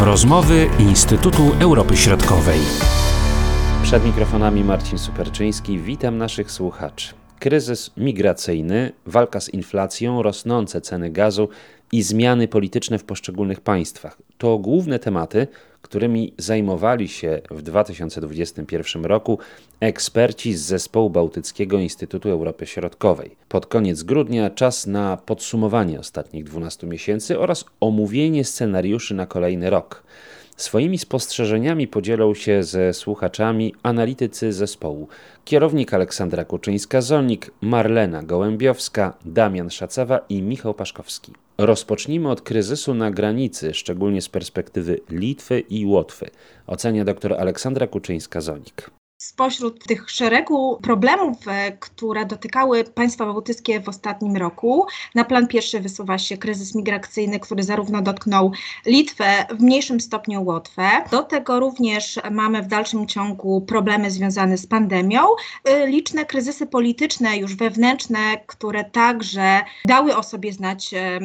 Rozmowy Instytutu Europy Środkowej. Przed mikrofonami Marcin Superczyński. Witam naszych słuchaczy. Kryzys migracyjny, walka z inflacją, rosnące ceny gazu i zmiany polityczne w poszczególnych państwach to główne tematy, którymi zajmowali się w 2021 roku eksperci z zespołu Bałtyckiego Instytutu Europy Środkowej. Pod koniec grudnia czas na podsumowanie ostatnich 12 miesięcy oraz omówienie scenariuszy na kolejny rok. Swoimi spostrzeżeniami podzielą się ze słuchaczami analitycy zespołu. Kierownik Aleksandra Kuczyńska-Zolnik, Marlena Gołębiowska, Damian Szacawa i Michał Paszkowski. Rozpocznijmy od kryzysu na granicy, szczególnie z perspektywy Litwy i Łotwy, ocenia dr Aleksandra Kuczyńska-Zonik. Spośród tych szeregu problemów, e, które dotykały państwa bałtyckie w ostatnim roku, na plan pierwszy wysuwa się kryzys migracyjny, który zarówno dotknął Litwę, w mniejszym stopniu Łotwę. Do tego również mamy w dalszym ciągu problemy związane z pandemią, e, liczne kryzysy polityczne, już wewnętrzne, które także dały o sobie znać e,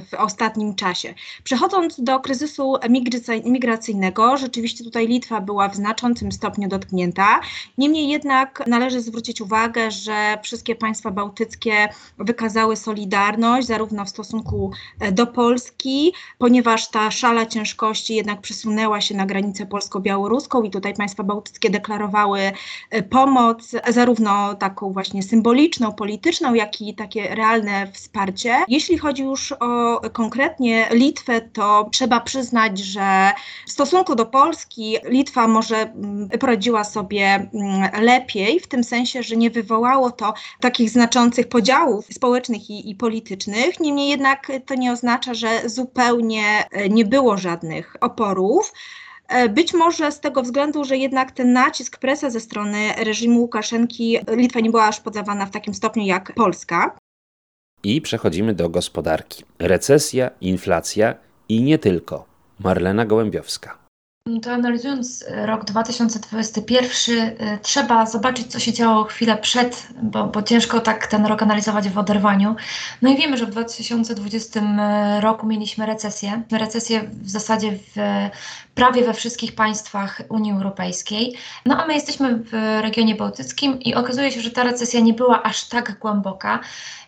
w ostatnim czasie. Przechodząc do kryzysu migracyjnego, rzeczywiście tutaj Litwa była w znaczącym stopniu dotknięta. Niemniej jednak należy zwrócić uwagę, że wszystkie państwa bałtyckie wykazały solidarność zarówno w stosunku e, do Polski, ponieważ ta szala ciężkości jednak przesunęła się na granicę polsko-białoruską i tutaj państwa bałtyckie deklarowały e, pomoc, zarówno taką właśnie symboliczną, polityczną, jak i takie realne wsparcie. Jeśli chodzi już o konkretnie Litwę, to trzeba przyznać, że w stosunku do Polski Litwa może mm, poradziła sobie sobie mm, lepiej, w tym sensie, że nie wywołało to takich znaczących podziałów społecznych i, i politycznych. Niemniej jednak to nie oznacza, że zupełnie e, nie było żadnych oporów. E, być może z tego względu, że jednak ten nacisk, presja ze strony reżimu Łukaszenki, Litwa nie była aż podawana w takim stopniu jak Polska. I przechodzimy do gospodarki. Recesja, inflacja i nie tylko. Marlena Gołębiowska. To analizując e, rok 2021, e, trzeba zobaczyć, co się działo chwilę przed, bo, bo, ciężko tak ten rok analizować w oderwaniu. No i wiemy, że w 2020 e, roku mieliśmy recesję. Recesję w zasadzie w prawie we wszystkich państwach Unii Europejskiej. No a my jesteśmy w regionie bałtyckim i okazuje się, że ta recesja nie była aż tak głęboka.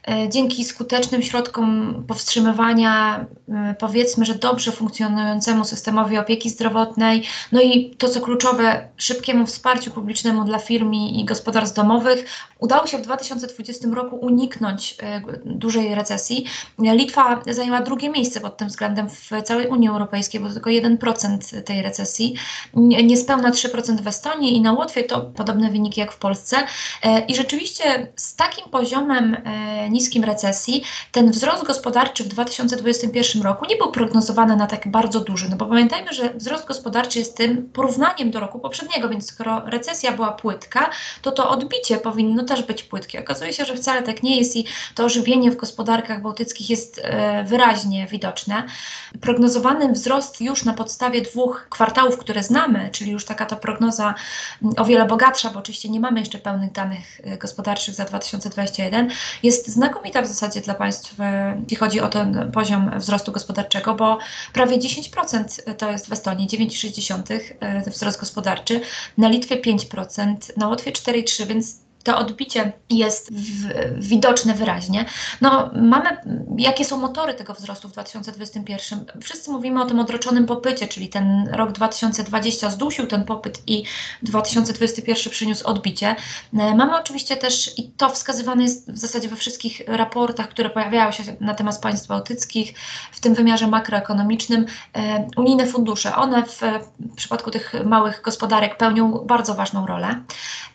E, dzięki skutecznym środkom powstrzymywania, e, powiedzmy, że dobrze funkcjonującemu systemowi opieki zdrowotnej, no i to co kluczowe, szybkiemu wsparciu publicznemu dla firm i gospodarstw domowych, udało się w 2020 roku uniknąć e, dużej recesji. Litwa zajęła drugie miejsce pod tym względem w całej Unii Europejskiej, bo tylko 1% tej recesji, niespełna 3% w Estonii i na Łotwie to podobne wyniki jak w Polsce. I rzeczywiście z takim poziomem niskim recesji, ten wzrost gospodarczy w 2021 roku nie był prognozowany na tak bardzo duży. No bo pamiętajmy, że wzrost gospodarczy jest tym porównaniem do roku poprzedniego, więc skoro recesja była płytka, to to odbicie powinno też być płytkie. Okazuje się, że wcale tak nie jest i to ożywienie w gospodarkach bałtyckich jest e, wyraźnie widoczne. Prognozowany wzrost już na podstawie dwóch kwartałów, które znamy, czyli już taka ta prognoza o wiele bogatsza, bo oczywiście nie mamy jeszcze pełnych danych e, gospodarczych za 2021, jest znakomita w zasadzie dla państw, e, jeśli chodzi o ten poziom wzrostu gospodarczego, bo prawie 10% to jest w Estonii, 9,6% e, wzrost gospodarczy, na Litwie 5%, na Łotwie 4,3%, więc to odbicie jest w, widoczne wyraźnie. No, mamy, jakie są motory tego wzrostu w 2021? Wszyscy mówimy o tym odroczonym popycie, czyli ten rok 2020 zdusił ten popyt i 2021 przyniósł odbicie. E, mamy oczywiście też, i to wskazywane jest w zasadzie we wszystkich raportach, które pojawiają się na temat państw bałtyckich, w tym wymiarze makroekonomicznym, e, unijne fundusze. One w przypadku tych małych gospodarek pełnią bardzo ważną rolę.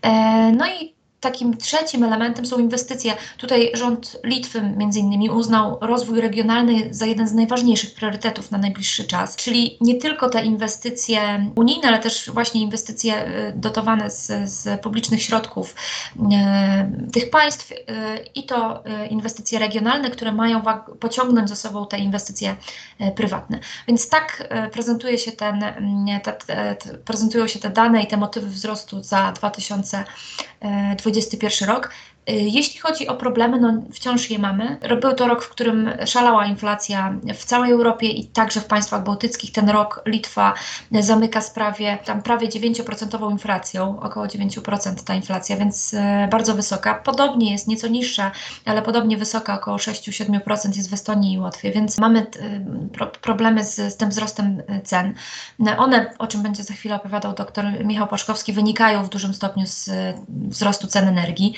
E, no i Takim trzecim elementem są inwestycje. Tutaj rząd Litwy między innymi uznał rozwój regionalny za jeden z najważniejszych priorytetów na najbliższy czas, czyli nie tylko te inwestycje unijne, ale też właśnie inwestycje y, dotowane z, z publicznych środków e, tych państw e, i to inwestycje regionalne, które mają pociągnąć za sobą te inwestycje prywatne. Więc tak prezentuje się ten, te, te, prezentują się te dane i te motywy wzrostu za 2020 2021 rok. Jeśli chodzi o problemy, no wciąż je mamy. Był to rok, w którym szalała inflacja w całej Europie i także w państwach bałtyckich. Ten rok Litwa zamyka sprawie tam prawie 9% inflacją, około 9% ta inflacja, więc bardzo wysoka. Podobnie jest, nieco niższa, ale podobnie wysoka, około 6-7% jest w Estonii i Łotwie, więc mamy pro problemy z, z tym wzrostem cen. One, o czym będzie za chwilę opowiadał dr Michał Paszkowski, wynikają w dużym stopniu z wzrostu cen energii,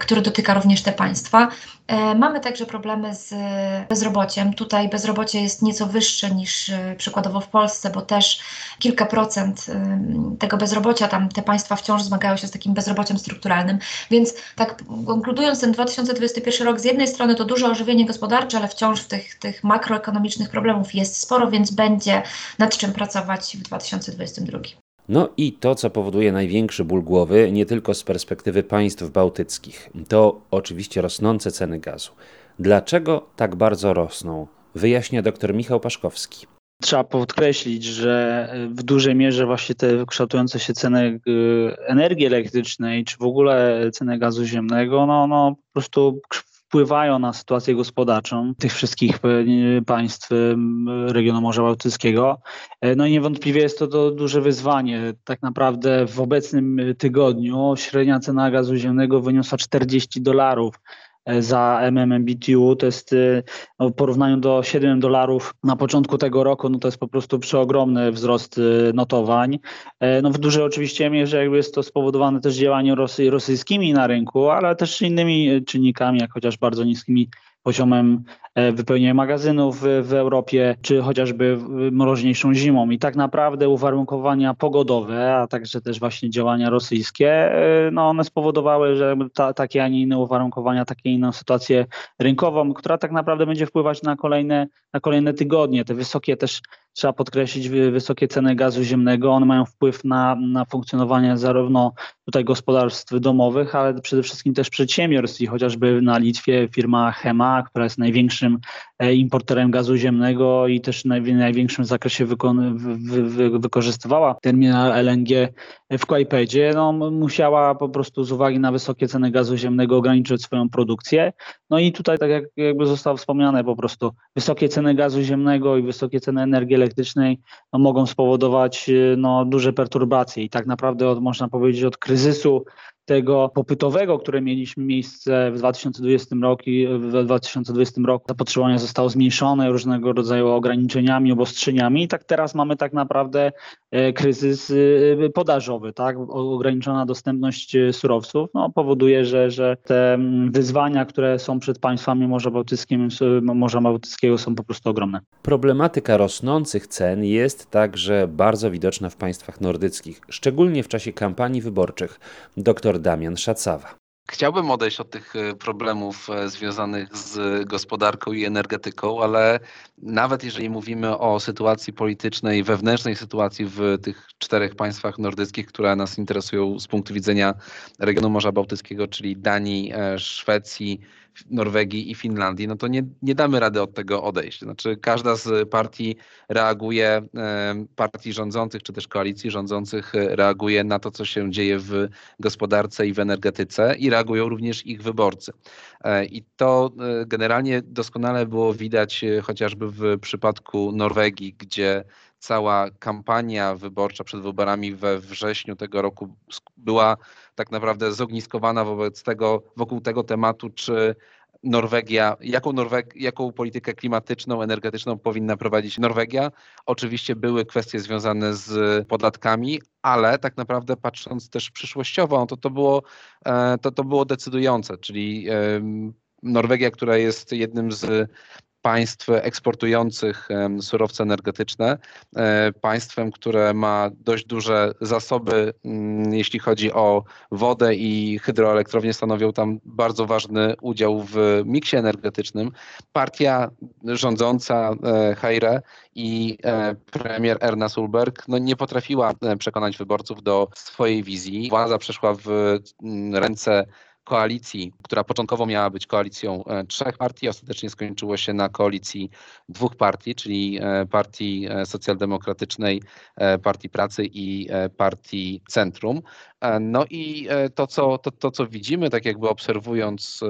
który dotyka również te państwa. E, mamy także problemy z bezrobociem. Tutaj bezrobocie jest nieco wyższe niż e, przykładowo w Polsce, bo też kilka procent tego bezrobocia, tam te państwa wciąż zmagają się z takim bezrobociem strukturalnym. Więc tak konkludując ten 2021 rok, z jednej strony to duże ożywienie gospodarcze, ale wciąż w tych, tych makroekonomicznych problemów jest sporo, więc będzie nad czym pracować w 2022. No i to, co powoduje największy ból głowy, nie tylko z perspektywy państw bałtyckich, to oczywiście rosnące ceny gazu. Dlaczego tak bardzo rosną? Wyjaśnia dr Michał Paszkowski. Trzeba podkreślić, że w dużej mierze właśnie te kształtujące się ceny y, energii elektrycznej, czy w ogóle ceny gazu ziemnego, no, no po prostu wpływają na sytuację gospodarczą tych wszystkich e, państw e, regionu Morza Bałtyckiego. E, no i niewątpliwie jest to, to duże wyzwanie. Tak naprawdę w obecnym tygodniu średnia cena gazu ziemnego wyniosła 40 dolarów za MMBTU. To jest no, w porównaniu do 7 dolarów na początku tego roku, no to jest po prostu przeogromny wzrost notowań. No w dużej oczywiście mierze jakby jest to spowodowane też działaniem Rosy, rosyjskimi na rynku, ale też innymi czynnikami, jak chociaż bardzo niskimi poziomem e, wypełnienia magazynów w Europie, czy chociażby mroźniejszą zimą. I tak naprawdę uwarunkowania pogodowe, a także też właśnie działania rosyjskie, e, no one spowodowały, że ta, takie, a nie inne uwarunkowania, takie inną sytuację rynkową, która tak naprawdę będzie wpływać na kolejne, na kolejne tygodnie. Te wysokie też trzeba podkreślić wysokie ceny gazu ziemnego. One mają wpływ na, na funkcjonowanie zarówno tutaj gospodarstw domowych, ale przede wszystkim też przedsiębiorstw i chociażby na Litwie firma Hema, która jest największym e, importerem gazu ziemnego i też w największym zakresie wykon, wy, wy, wykorzystywała terminal LNG w Kłajpedzie, no, musiała po prostu z uwagi na wysokie ceny gazu ziemnego ograniczyć swoją produkcję. No i tutaj, tak jak jakby zostało wspomniane, po prostu wysokie ceny gazu ziemnego i wysokie ceny energii elektrycznej no, mogą spowodować no, duże perturbacje. I tak naprawdę od, można powiedzieć od kryzysu tego popytowego, które mieliśmy miejsce w 2020 roku, w 2020 roku zapotrzebowanie zostało zmniejszone różnego rodzaju ograniczeniami, obostrzeniami. I tak teraz mamy tak naprawdę kryzys e, podażowy, tak? Ograniczona dostępność e, surowców no, powoduje, że, że te mm, wyzwania, które są przed państwami Morza Bałtyckiego, Morza Bałtyckiego są po prostu ogromne. Problematyka rosnących cen jest także bardzo widoczna w państwach nordyckich, szczególnie w czasie kampanii wyborczych. Dr Damian Szacawa. Chciałbym odejść od tych e, problemów e, związanych z gospodarką i energetyką, ale nawet jeżeli mówimy o sytuacji politycznej, wewnętrznej sytuacji w tych czterech państwach nordyckich, które nas interesują z punktu widzenia regionu Morza Bałtyckiego, czyli Danii, e, Szwecji, Norwegii i Finlandii, no to nie, nie damy rady od tego odejść. Znaczy każda z partii reaguje, partii rządzących czy też koalicji rządzących reaguje na to, co się dzieje w gospodarce i w energetyce i reagują również ich wyborcy. E, I to e, generalnie doskonale było widać e, chociażby w przypadku Norwegii, gdzie cała kampania wyborcza przed wyborami we wrześniu tego roku była tak naprawdę zogniskowana wobec tego, wokół tego tematu, czy Norwegia, jaką, Norweg, jaką politykę klimatyczną, energetyczną powinna prowadzić Norwegia. Oczywiście były kwestie związane z podatkami, ale tak naprawdę patrząc też przyszłościowo, to to było, e, to, to było decydujące, czyli Norwegia, która jest jednym z państw eksportujących surowce energetyczne, e, państwem, które ma dość duże zasoby, mm, jeśli chodzi o wodę i hydroelektrownie stanowią tam bardzo ważny udział w miksie energetycznym. Partia rządząca e, Heire i e, premier Erna Sulberg no, nie potrafiła przekonać wyborców do swojej wizji. Władza przeszła w mm, ręce koalicji, która początkowo miała być koalicją trzech partii, ostatecznie skończyło się na koalicji dwóch partii, czyli Partii Socjaldemokratycznej, Partii Pracy i Partii Centrum. No i to co, to, to, co widzimy, tak jakby obserwując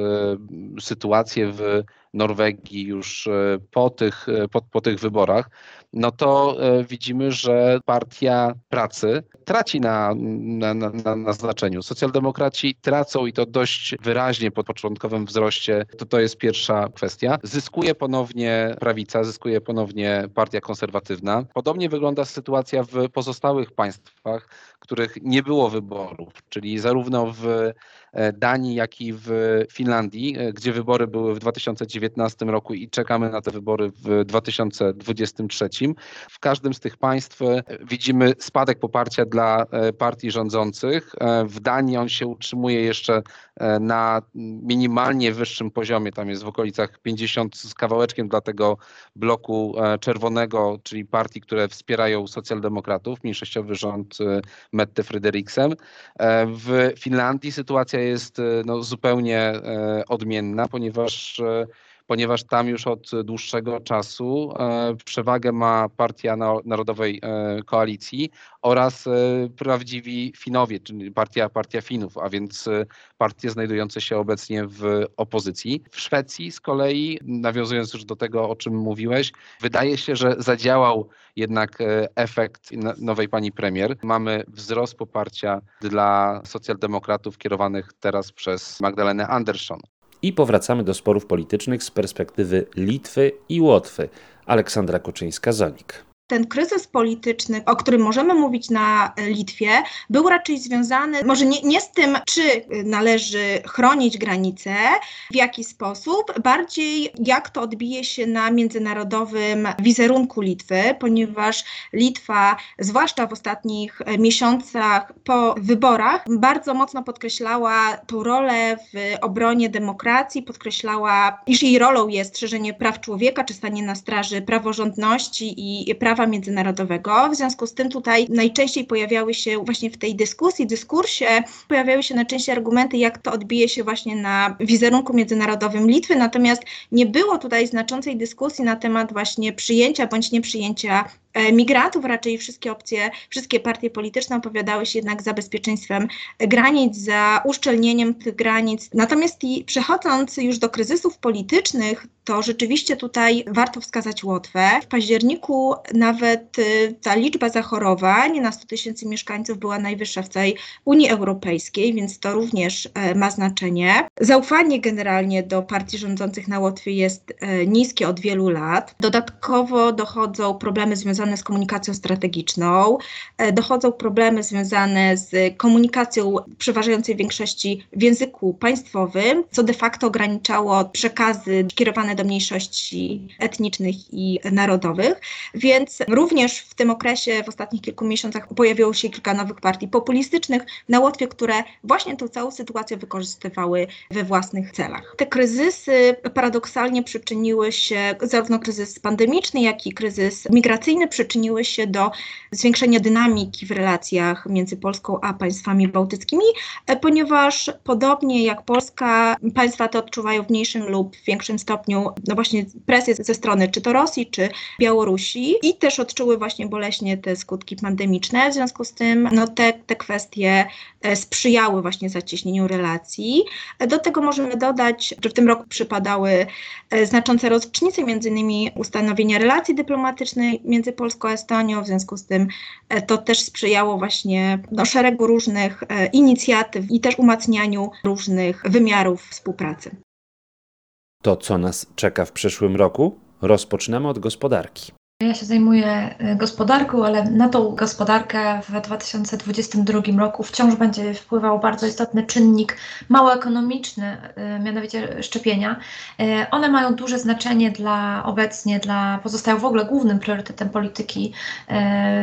sytuację w Norwegii już e, po tych, e, po, po tych wyborach, no to e, widzimy, że partia pracy traci na, na, na, na, znaczeniu. Socjaldemokraci tracą i to dość wyraźnie po początkowym wzroście. To, to jest pierwsza kwestia. Zyskuje ponownie prawica, zyskuje ponownie partia konserwatywna. Podobnie wygląda sytuacja w pozostałych państwach, których nie było wyborów, czyli zarówno w Danii, jak i w Finlandii, gdzie wybory były w 2019 roku i czekamy na te wybory w 2023. W każdym z tych państw e, widzimy spadek poparcia dla e, partii rządzących. E, w Danii on się utrzymuje jeszcze na minimalnie wyższym poziomie, tam jest w okolicach 50 z kawałeczkiem dla tego bloku czerwonego, czyli partii, które wspierają socjaldemokratów, mniejszościowy rząd Mette Frederiksen. W Finlandii sytuacja jest no, zupełnie odmienna, ponieważ ponieważ tam już od dłuższego czasu e, przewagę ma Partia Narodowej e, Koalicji oraz e, prawdziwi Finowie, czyli partia, partia Finów, a więc partie znajdujące się obecnie w opozycji. W Szwecji z kolei, nawiązując już do tego, o czym mówiłeś, wydaje się, że zadziałał jednak efekt nowej pani premier. Mamy wzrost poparcia dla socjaldemokratów kierowanych teraz przez Magdalenę Andersson i powracamy do sporów politycznych z perspektywy Litwy i Łotwy. Aleksandra Koczyńska-Zonik ten kryzys polityczny, o którym możemy mówić na Litwie, był raczej związany może nie, nie, z tym, czy należy chronić granice, w jaki sposób, bardziej jak to odbije się na międzynarodowym wizerunku Litwy, ponieważ Litwa, zwłaszcza w ostatnich miesiącach po wyborach, bardzo mocno podkreślała tą rolę w obronie demokracji, podkreślała, iż jej rolą jest szerzenie praw człowieka, czy stanie na straży praworządności i praw prawa międzynarodowego. W związku z tym tutaj najczęściej pojawiały się właśnie w tej dyskusji, dyskursie, pojawiały się najczęściej argumenty, jak to odbije się właśnie na wizerunku międzynarodowym Litwy, natomiast nie było tutaj znaczącej dyskusji na temat właśnie przyjęcia bądź nieprzyjęcia E, migrantów, raczej wszystkie opcje, wszystkie partie polityczne opowiadały się jednak za bezpieczeństwem granic, za uszczelnieniem tych granic. Natomiast przechodząc już do kryzysów politycznych, to rzeczywiście tutaj warto wskazać Łotwę. W październiku nawet y, ta liczba zachorowań na 100 tysięcy mieszkańców była najwyższa w całej Unii Europejskiej, więc to również e, ma znaczenie. Zaufanie generalnie do partii rządzących na Łotwie jest e, niskie od wielu lat. Dodatkowo dochodzą problemy związane z komunikacją strategiczną, e, dochodzą problemy związane z komunikacją przeważającej większości w języku państwowym, co de facto ograniczało przekazy kierowane do mniejszości etnicznych i narodowych. Więc również w tym okresie, w ostatnich kilku miesiącach, pojawiło się kilka nowych partii populistycznych na Łotwie, które właśnie tę całą sytuację wykorzystywały we własnych celach. Te kryzysy paradoksalnie przyczyniły się, zarówno kryzys pandemiczny, jak i kryzys migracyjny, przyczyniły się do zwiększenia dynamiki w relacjach między Polską a państwami bałtyckimi, ponieważ podobnie jak Polska, państwa te odczuwają w mniejszym lub większym stopniu no właśnie presję ze strony czy to Rosji, czy Białorusi i też odczuły właśnie boleśnie te skutki pandemiczne. W związku z tym no te, te kwestie e, sprzyjały właśnie zacieśnieniu relacji. E, do tego możemy dodać, że w tym roku przypadały znaczące rocznice, innymi ustanowienia relacji dyplomatycznej między Polską Polsko-Estonią, w związku z tym e, to też sprzyjało właśnie no, szeregu różnych e, inicjatyw i też umacnianiu różnych wymiarów współpracy. To, co nas czeka w przyszłym roku, rozpoczynamy od gospodarki. Ja się zajmuję y, gospodarką, ale na tą gospodarkę w 2022 roku wciąż będzie wpływał bardzo istotny czynnik małoekonomiczny, y, mianowicie szczepienia. Y, one mają duże znaczenie dla obecnie, dla pozostają w ogóle głównym priorytetem polityki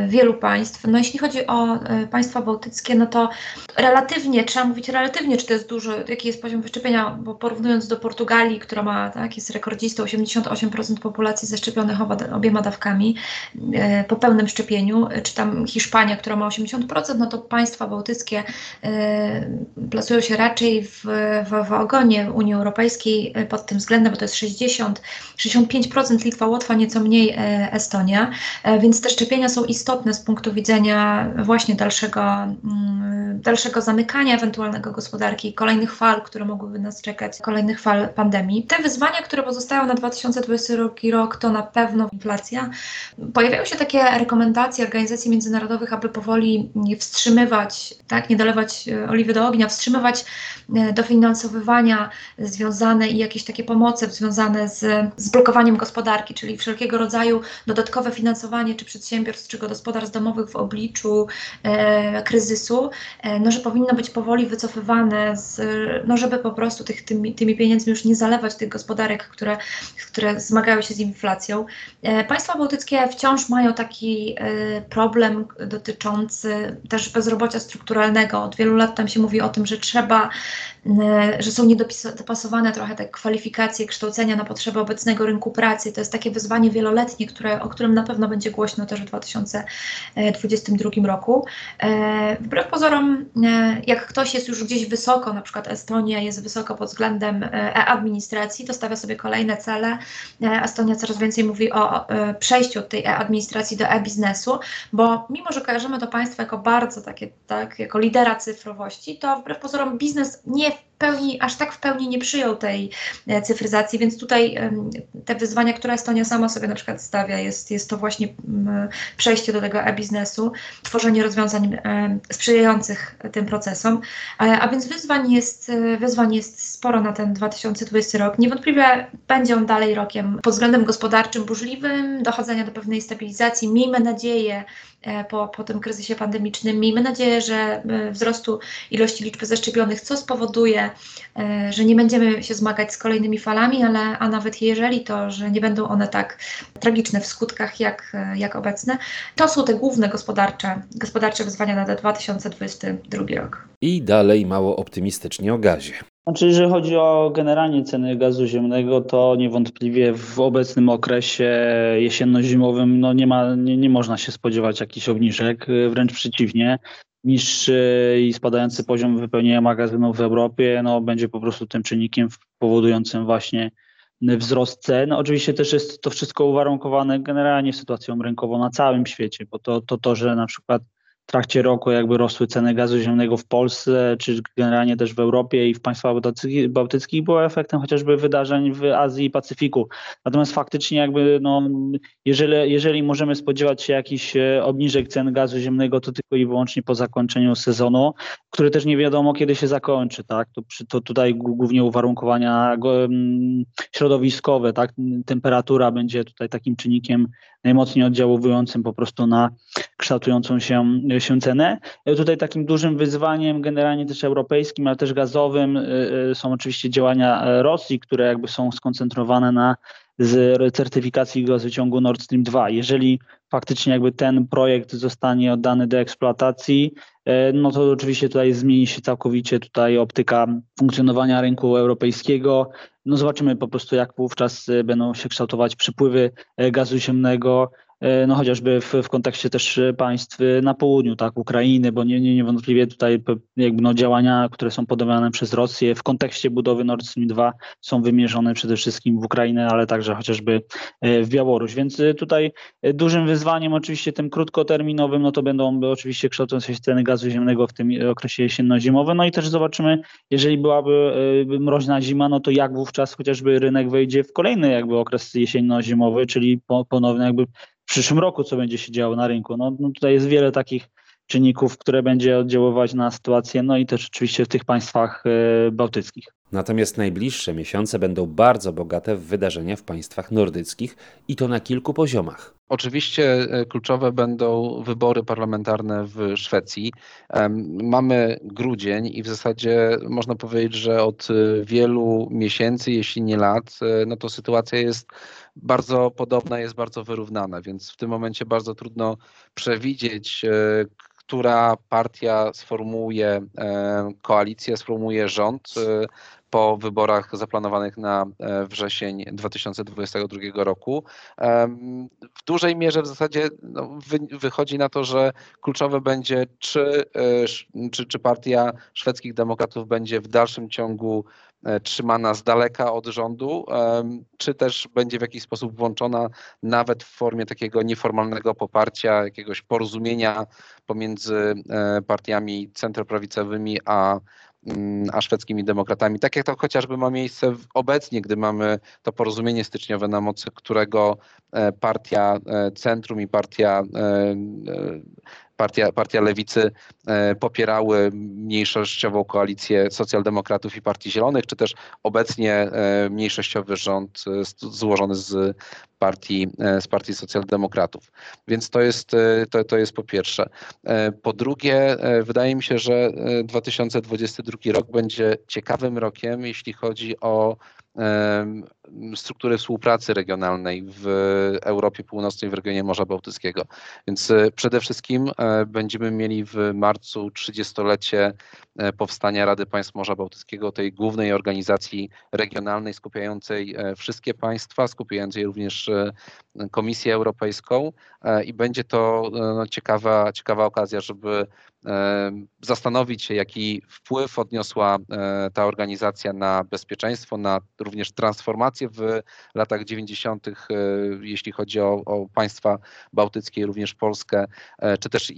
wielu państw. No jeśli chodzi o państwa bałtyckie, no to relatywnie, trzeba mówić relatywnie, czy to jest duży, jaki jest poziom wyszczepienia, bo porównując do Portugalii, która ma, tak, jest rekordzistą, 88% populacji zaszczepionych obiema dawkami, dawkami po pełnym szczepieniu, czy tam Hiszpania, która ma 80%, no to państwa bałtyckie plasują się raczej w, w, w ogonie Unii Europejskiej pod tym względem, bo to jest 60, 65% Litwa, Łotwa, nieco mniej Estonia, więc te szczepienia są istotne z punktu widzenia właśnie dalszego, mm, dalszego zamykania ewentualnego gospodarki, kolejnych fal, które mogłyby nas czekać, kolejnych fal pandemii. Te wyzwania, które pozostają na 2022 rok, to na pewno inflacja. Pojawiają się takie rekomendacje organizacji międzynarodowych, aby powoli wstrzymywać, tak, nie dolewać e, oliwy do ognia, wstrzymywać e, dofinansowywania związane i jakieś takie pomoce związane z, z blokowaniem gospodarki, czyli wszelkiego rodzaju dodatkowe finansowanie czy przedsiębiorstw, czy gospodarstw domowych w obliczu e, kryzysu, e, no, że powinno być powoli wycofywane, z, no, żeby po prostu tych, tymi, tymi pieniędzmi już nie zalewać tych gospodarek, które, które zmagają się z inflacją. E, państwa bałtyckie wciąż mają taki e, problem dotyczący też bezrobocia strukturalnego. Od wielu lat tam się mówi o tym, że trzeba E, że są niedopasowane trochę te kwalifikacje kształcenia na potrzeby obecnego rynku pracy. To jest takie wyzwanie wieloletnie, które, o którym na pewno będzie głośno też w 2022 roku. E, wbrew pozorom, e, jak ktoś jest już gdzieś wysoko, na przykład Estonia jest wysoko pod względem e-administracji, to stawia sobie kolejne cele. Estonia coraz więcej mówi o przejściu od tej e-administracji do e-biznesu, bo mimo, że kojarzymy to państwo jako bardzo takie, tak, jako lidera cyfrowości, to wbrew pozorom biznes nie pełni, aż tak w pełni nie przyjął tej e, cyfryzacji, więc tutaj te wyzwania, które Estonia sama sobie na przykład stawia, jest, jest to właśnie przejście do tego e-biznesu, tworzenie rozwiązań sprzyjających tym procesom, a więc wyzwań jest, e, wyzwań jest sporo na ten 2020 rok. Niewątpliwie będzie on dalej rokiem pod względem gospodarczym burzliwym, dochodzenia do pewnej stabilizacji. Miejmy nadzieję, E, po, po tym kryzysie pandemicznym. Miejmy nadzieję, że e, wzrostu ilości liczby zaszczepionych, co spowoduje, e, że nie będziemy się zmagać z kolejnymi falami, ale a nawet jeżeli to, że nie będą one tak tragiczne w skutkach jak, jak obecne. To są te główne gospodarcze, gospodarcze wyzwania na 2022 rok. I dalej mało optymistycznie o gazie. Znaczy, jeżeli chodzi o generalnie ceny gazu ziemnego, to niewątpliwie w obecnym okresie jesienno-zimowym no nie, ma, nie, nie można się spodziewać jakichś obniżek, wręcz przeciwnie. Niższy i spadający poziom wypełnienia magazynów w Europie no, będzie po prostu tym czynnikiem powodującym właśnie wzrost cen. Oczywiście też jest to wszystko uwarunkowane generalnie sytuacją rynkową na całym świecie, bo to, to, to że na przykład trakcie roku jakby rosły ceny gazu ziemnego w Polsce, czy generalnie też w Europie i w państwach bałtyckich, było efektem chociażby wydarzeń w Azji i Pacyfiku. Natomiast faktycznie jakby no, jeżeli, jeżeli możemy spodziewać się jakichś e, obniżek cen gazu ziemnego, to tylko i wyłącznie po zakończeniu sezonu, który też nie wiadomo kiedy się zakończy, tak? To, to tutaj głównie uwarunkowania środowiskowe, tak? Temperatura będzie tutaj takim czynnikiem najmocniej oddziaływującym po prostu na kształtującą się, się cenę. Tutaj takim dużym wyzwaniem generalnie też europejskim, ale też gazowym y, y, są oczywiście działania Rosji, które jakby są skoncentrowane na z certyfikacji gazociągu Nord Stream 2. Jeżeli faktycznie jakby ten projekt zostanie oddany do eksploatacji, e, no to oczywiście tutaj zmieni się całkowicie tutaj optyka funkcjonowania rynku europejskiego. No zobaczymy po prostu jak wówczas e, będą się kształtować przepływy e, gazu ziemnego, no chociażby w, w kontekście też państw na południu, tak, Ukrainy, bo nie, nie, niewątpliwie tutaj jakby no działania, które są podejmowane przez Rosję w kontekście budowy Nord Stream 2 są wymierzone przede wszystkim w Ukrainę, ale także chociażby e, w Białoruś. Więc e, tutaj dużym wyzwaniem oczywiście tym krótkoterminowym, no to będą oczywiście kształtujące się ceny gazu ziemnego w tym okresie jesienno-zimowym. No i też zobaczymy, jeżeli byłaby mroźna zima, no to jak wówczas chociażby rynek wejdzie w kolejny jakby okres jesienno-zimowy, czyli ponownie jakby przyszłym roku, co będzie się działo na rynku. No, no tutaj jest wiele takich czynników, które będzie oddziaływać na sytuację, no i też oczywiście w tych państwach e, bałtyckich. Natomiast najbliższe miesiące będą bardzo bogate w wydarzenia w państwach nordyckich i to na kilku poziomach. Oczywiście e, kluczowe będą wybory parlamentarne w Szwecji. Mamy grudzień i w zasadzie można powiedzieć, że od e, wielu miesięcy, jeśli nie lat, no to sytuacja jest bardzo podobna, jest bardzo wyrównana, więc w tym momencie bardzo trudno przewidzieć, e, która partia sformułuje e, koalicję, sformułuje rząd. E, po wyborach zaplanowanych na wrzesień 2022 roku. W dużej mierze w zasadzie no, wychodzi na to, że kluczowe będzie, czy, czy, czy partia szwedzkich demokratów będzie w dalszym ciągu E, trzymana z daleka od rządu, czy też będzie w jakiś sposób włączona nawet w formie takiego nieformalnego poparcia, jakiegoś porozumienia pomiędzy e, partiami centroprawicowymi a mm, a szwedzkimi demokratami. Tak jak to chociażby ma miejsce obecnie, gdy mamy to porozumienie styczniowe, na mocy którego e, partia Centrum i partia partia, partia Lewicy e, popierały mniejszościową koalicję socjaldemokratów i Partii Zielonych, czy też obecnie e, mniejszościowy rząd e, złożony z partii, z partii socjaldemokratów. Więc to jest, to, to jest po pierwsze. Po drugie, wydaje mi się, że 2022 rok będzie ciekawym rokiem, jeśli chodzi o struktury współpracy regionalnej w Europie Północnej, w regionie Morza Bałtyckiego. Więc e, przede wszystkim e, będziemy mieli w marcu 30-lecie e, powstania Rady Państw Morza Bałtyckiego, tej głównej organizacji regionalnej skupiającej wszystkie państwa, skupiającej również Komisję Europejską i będzie to no, ciekawa, ciekawa okazja, żeby zastanowić się, jaki wpływ odniosła ta organizacja na bezpieczeństwo, na również transformację w latach 90., e, jeśli chodzi o, o państwa bałtyckie, również Polskę, e, czy też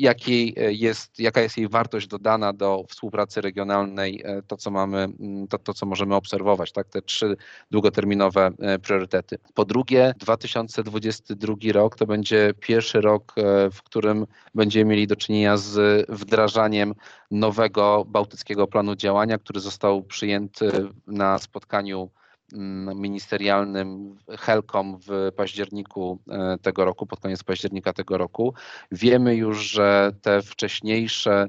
jest, jaka jest jej wartość dodana do współpracy regionalnej, e, to co mamy, to, to co możemy obserwować, tak, te trzy długoterminowe priorytety. Po drugie, 2022 rok to będzie pierwszy rok, w którym będziemy mieli do czynienia z wdrażaniem nowego bałtyckiego planu działania, który został przyjęty na spotkaniu Mm, ministerialnym Helkom w październiku e, tego roku, pod koniec października tego roku. Wiemy już, że te wcześniejsze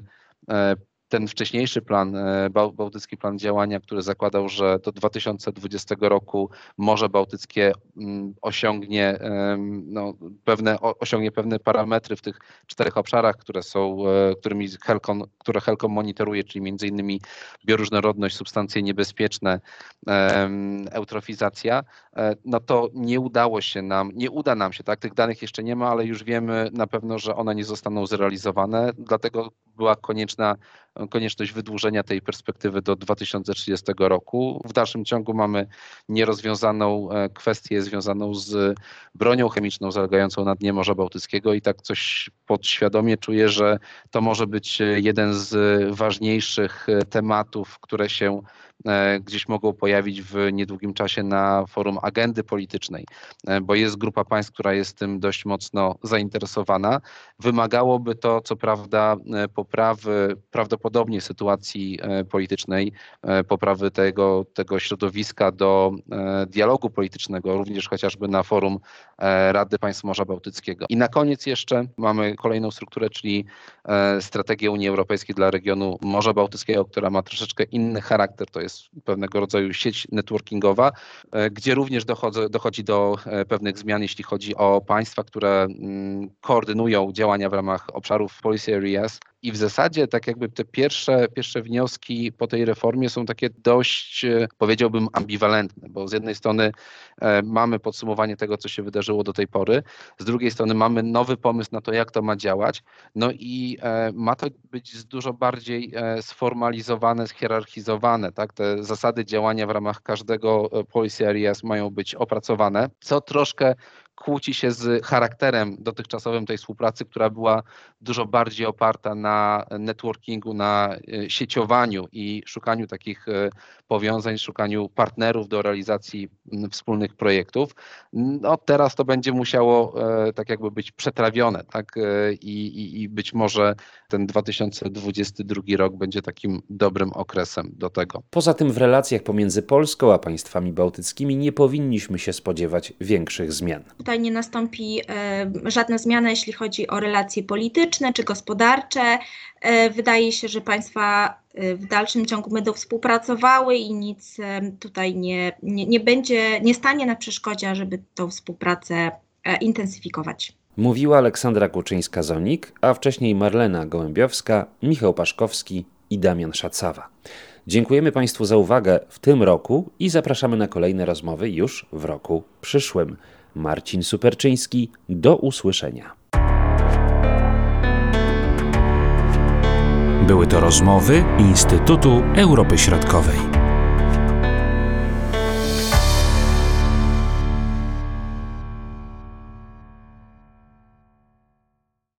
e, ten wcześniejszy plan, e, Bałtycki Plan Działania, który zakładał, że do 2020 roku Morze Bałtyckie mm, osiągnie, no, pewne, osiągnie pewne parametry w tych czterech obszarach, które są, e, którymi Helcom, które Helcom monitoruje, czyli między innymi bioróżnorodność, substancje niebezpieczne, eutrofizacja, e, no to nie udało się nam, nie uda nam się, tak, tych danych jeszcze nie ma, ale już wiemy na pewno, że one nie zostaną zrealizowane, dlatego była konieczna konieczność wydłużenia tej perspektywy do 2030 roku. W dalszym ciągu mamy nierozwiązaną e, kwestię związaną z bronią chemiczną zalegającą na dnie Morza Bałtyckiego i tak coś podświadomie czuję, że to może być jeden z ważniejszych e, tematów, które się E, gdzieś mogą pojawić w niedługim czasie na forum agendy politycznej, e, bo jest grupa państw, która jest tym dość mocno zainteresowana. Wymagałoby to, co prawda, e, poprawy prawdopodobnie sytuacji politycznej, poprawy tego, tego środowiska do dialogu politycznego, również chociażby na forum Rady Państw Morza Bałtyckiego. I na koniec jeszcze mamy kolejną strukturę, czyli strategię Unii Europejskiej dla regionu Morza Bałtyckiego, która ma troszeczkę inny charakter. To jest pewnego rodzaju sieć networkingowa, e, gdzie również dochodzi, dochodzi do e, pewnych zmian, jeśli chodzi o państwa, które mm, koordynują działania w ramach obszarów Policy Areas i w zasadzie tak jakby te pierwsze, pierwsze wnioski po tej reformie są takie dość, e, powiedziałbym, ambiwalentne, bo z jednej strony e, mamy podsumowanie tego, co się wydarzyło do tej pory, z drugiej strony mamy nowy pomysł na to, jak to ma działać, no i e, ma to być dużo bardziej sformalizowane, schierarchizowane, tak? Te zasady działania w ramach każdego policy areas mają być opracowane, co troszkę kłóci się z charakterem dotychczasowym tej współpracy, która była dużo bardziej oparta na networkingu, na e, sieciowaniu i szukaniu takich e, powiązań, szukaniu partnerów do realizacji wspólnych projektów. No teraz to będzie musiało e, tak jakby być przetrawione, tak? I, i, i być może ten 2022 rok będzie takim dobrym okresem do tego. Poza tym w relacjach pomiędzy Polską a państwami bałtyckimi nie powinniśmy się spodziewać większych zmian tutaj nie nastąpi e, żadna zmiana, jeśli chodzi o relacje polityczne czy gospodarcze. E, wydaje się, że państwa e, w dalszym ciągu będą współpracowały i nic tutaj nie, nie, nie będzie, nie stanie na przeszkodzie, żeby tą współpracę intensyfikować. Mówiła Aleksandra Kuczyńska-Zonik, a wcześniej Marlena Gołębiowska, Michał Paszkowski i Damian Szacawa. Dziękujemy Państwu za uwagę w tym roku i zapraszamy na kolejne rozmowy już w roku przyszłym. Marcin Superczyński, do usłyszenia. Były to rozmowy Instytutu Europy Środkowej.